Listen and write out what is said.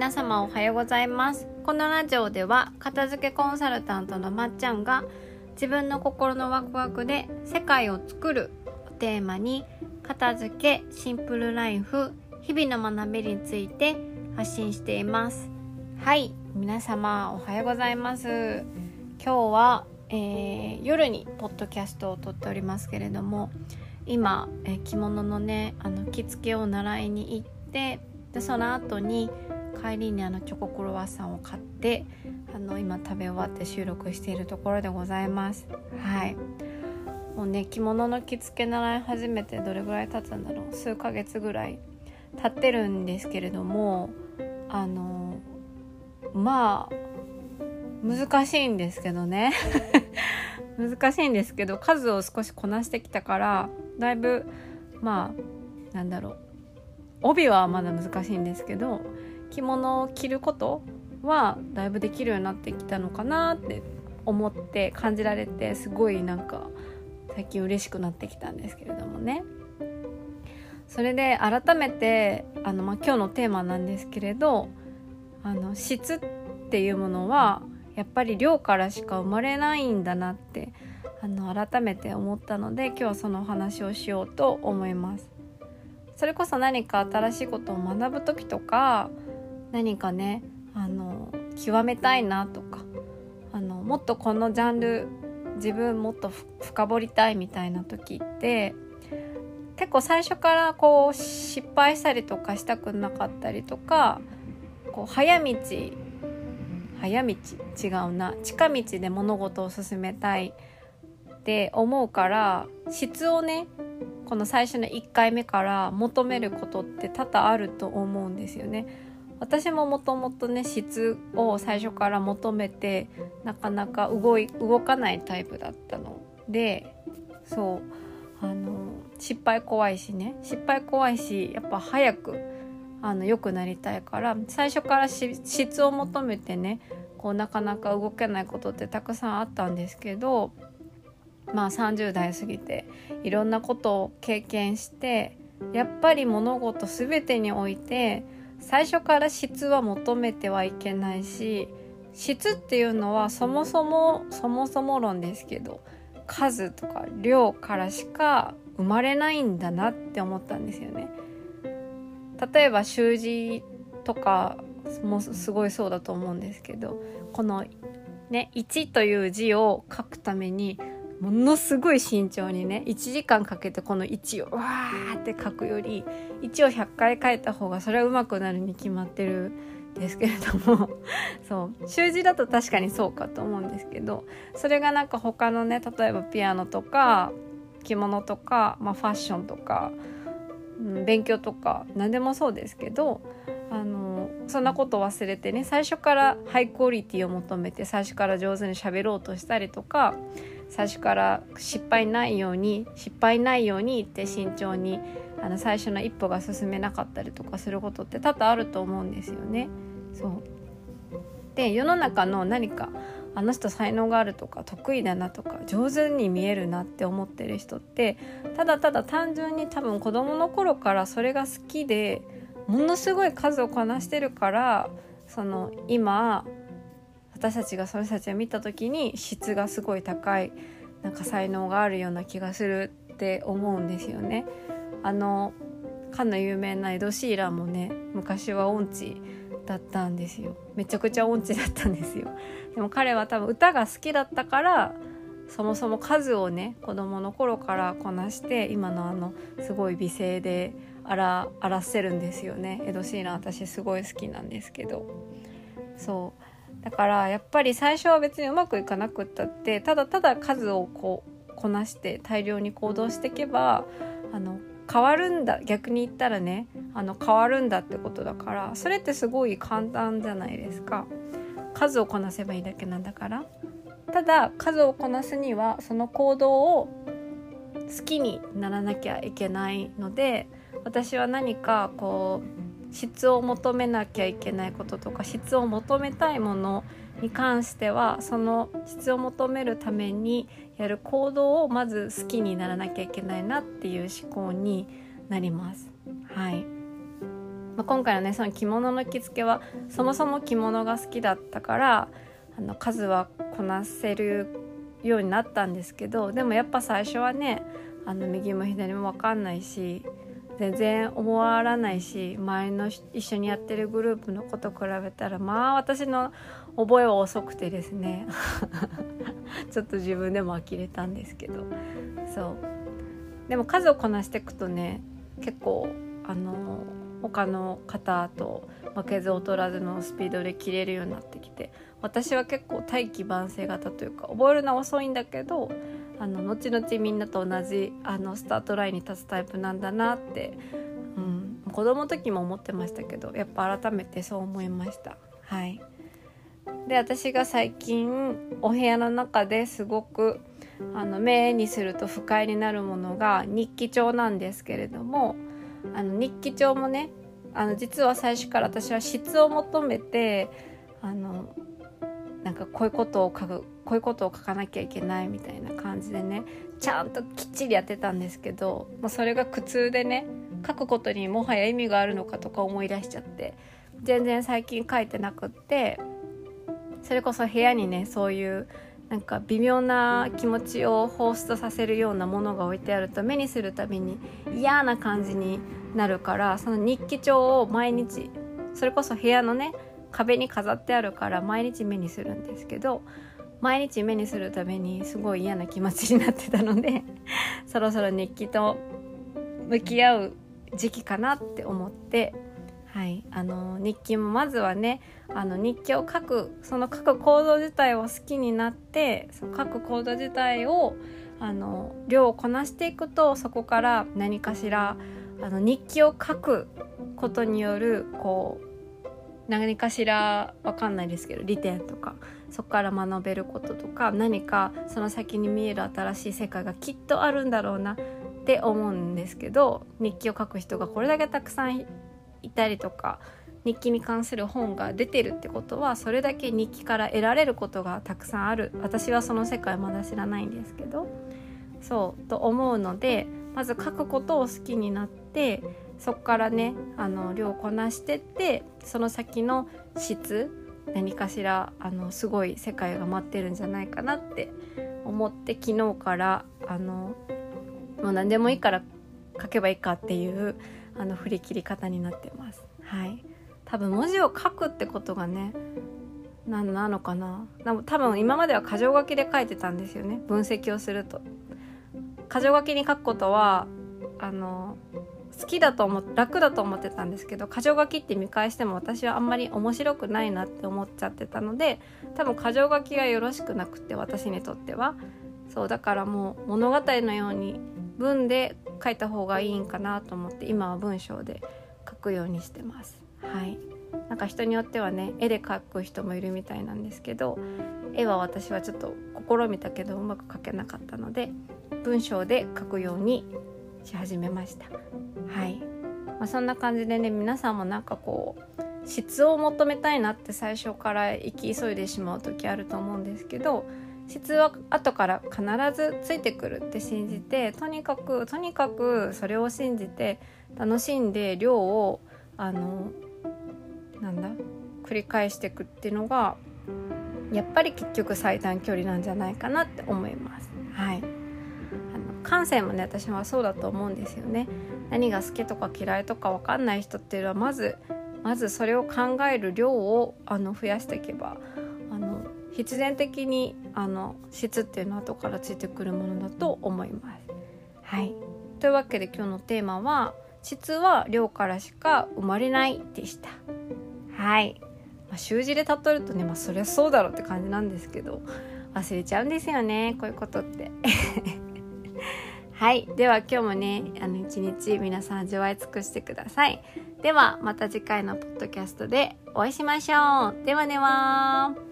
皆様おはようございます。このラジオでは片付けコンサルタントのまっちゃんが自分の心のワクワクで世界を作るをテーマに片付けシンプルライフ日々の学びについて発信しています。はい皆様おはようございます。今日は、えー、夜にポッドキャストを撮っておりますけれども今、えー、着物のねあの着付けを習いに行ってでその後に帰りにあのチョコクロワッサンを買ってあの今食べ終わって収録しているところでございます。はい。もうね着物の着付け習い始めてどれぐらい経つんだろう。数ヶ月ぐらい経ってるんですけれどもあのまあ難しいんですけどね。難しいんですけど数を少しこなしてきたからだいぶまあなんだろう。帯はまだ難しいんですけど着物を着ることはだいぶできるようになってきたのかなって思って感じられてすごいなんか最近嬉しくなってきたんですけれどもねそれで改めてあの、まあ、今日のテーマなんですけれどあの質っていうものはやっぱり量からしか生まれないんだなってあの改めて思ったので今日はそのお話をしようと思います。それこそ何か新しいことを学ぶ時とか何かねあの極めたいなとかあのもっとこのジャンル自分もっと深掘りたいみたいな時って結構最初からこう失敗したりとかしたくなかったりとかこう早道早道？違うな近道で物事を進めたいって思うから質をねこの最初の1回目から求めることって多々あると思うんですよね。私ももともとね質を最初から求めてなかなか動い動かないタイプだったの。でそうあの失敗怖いしね。失敗怖いしやっぱ早くあの良くなりたいから最初から質を求めてねこうなかなか動けないことってたくさんあったんですけどまあ30代過ぎていろんなことを経験してやっぱり物事全てにおいて最初から質は求めてはいけないし質っていうのはそもそもそもそも論ですけど数とか量からしか生まれないんだなって思ったんですよね。例えば習字とかもすごいそうだと思うんですけどこのね1という字を書くためにものすごい慎重にね1時間かけてこの1をわーって書くより1を100回書いた方がそれはうまくなるに決まってるんですけれども そう習字だと確かにそうかと思うんですけどそれがなんか他のね例えばピアノとか着物とか、まあ、ファッションとか、うん、勉強とか何でもそうですけどあのそんなこと忘れてね最初からハイクオリティを求めて最初から上手に喋ろうとしたりとか最初から失敗ないように失敗ないようにって慎重にあの最初の一歩が進めなかったりとかすることって多々あると思うんですよね。そうで世の中の何かあの人才能があるとか得意だなとか上手に見えるなって思ってる人ってただただ単純に多分子供の頃からそれが好きでものすごい数をこなしてるからその今私たちがその人たちを見た時に質がすごい高いなんか才能があるような気がするって思うんですよね。あのかの有名なエド・シーランもね昔は音痴だったんですよ。めちゃくちゃ音痴だったんですよ。でも彼は多分歌が好きだったからそもそも数をね子供の頃からこなして今のあのすごい美声で荒らせるんですよね。エド・シーラン私すごい好きなんですけど。そう。だからやっぱり最初は別にうまくいかなくったってただただ数をこうこなして大量に行動していけばあの変わるんだ逆に言ったらねあの変わるんだってことだからそれってすごい簡単じゃないですか。数をこなせばいいだけなんだから。ただ数をこなすにはその行動を好きにならなきゃいけないので私は何かこう質を求めなきゃいけないこととか質を求めたいものに関してはその質を求めるためにやる行動をまず好きにならなきゃいけないなっていう思考になります。はいまあ、今回のねその着物の着付けはそもそも着物が好きだったからあの数はこなせるようになったんですけどでもやっぱ最初はねあの右も左も分かんないし全然思わらないし前の一緒にやってるグループの子と比べたらまあ私の覚えは遅くてですね ちょっと自分でも呆れたんですけど。そう。でも数をこなしていくとね結構あの他の方と負けず劣らずのスピードで切れるようになってきて私は結構大器晩成型というか覚えるのは遅いんだけどあの後々みんなと同じあのスタートラインに立つタイプなんだなって、うん、子供の時も思ってましたけどやっぱ改めてそう思いました。はいで私が最近お部屋の中ですごくあの目にすると不快になるものが日記帳なんですけれどもあの日記帳もねあの実は最初から私は質を求めてあのなんかこういうことを書くこういうことを書かなきゃいけないみたいな感じでねちゃんときっちりやってたんですけど、まあ、それが苦痛でね書くことにもはや意味があるのかとか思い出しちゃって全然最近書いてなくってそれこそ部屋にねそういうなんか微妙な気持ちを放出させるようなものが置いてあると目にするたびに嫌な感じになるからその日記帳を毎日それこそ部屋のね壁に飾ってあるから毎日目にするんですけど毎日目にするためにすごい嫌な気持ちになってたので そろそろ日記と向き合う時期かなって思ってはい、あの日記もまずはねあの日記を書くその書く行動自体を好きになってその書く行動自体をあの量をこなしていくとそこから何かしらあの日記を書くことによるこう何かしらわかんないですけど利点とかそこから学べることとか何かその先に見える新しい世界がきっとあるんだろうなって思うんですけど日記を書く人がこれだけたくさんいたりとか日記に関する本が出てるってことはそれだけ日記から得られることがたくさんある。私はその世界まだ知らないんですけど。そうと思うのでまず書くことを好きになってそこからねあの量をこなしてってその先の質何かしらあのすごい世界が待ってるんじゃないかなって思って昨日からあのもう何でもいいから書けばいいかっていうあの振り切り方になってます。はい。多分文字を書くってことがね何なのかな。多分今までは箇条書きで書いてたんですよね。分析をすると。箇条書きに書くことはあの好きだと思楽だと思ってたんですけど箇条書きって見返しても私はあんまり面白くないなって思っちゃってたので多分箇条書きがよろしくなくて私にとってはそうだからもう物語のように文で書いた方がいいんかなと思って今は文章で書くようにしてます。はいなんか人によってはね絵で描く人もいるみたいなんですけど絵は私はちょっと試みたけどうまく描けなかったので文章で書くようにし始めました。はい、まあ、そんな感じでね皆さんもなんかこう質を求めたいなって最初から行き急いでしまう時あると思うんですけど質は後から必ずついてくるって信じてとにかくとにかくそれを信じて楽しんで量をあのなんだ繰り返していくっていうのがやっぱり結局最短距離なんじゃないかなって思います。はい。感性もね私はそうだと思うんですよね何が好きとか嫌いとか分かんない人っていうのはまずまずそれを考える量をあの増やしていけばあの必然的にあの質っていうのは後からついてくるものだと思います。はい、というわけで今日のテーマは「質は量からしか生まれない」でした。はい、まあ、習字で例えるとね、まあ、そりゃそうだろうって感じなんですけど忘れちゃうんですよねこういうことって。はい。では今日もねあの一日皆さん味わい尽くしてください。ではまた次回のポッドキャストでお会いしましょう。ではでは。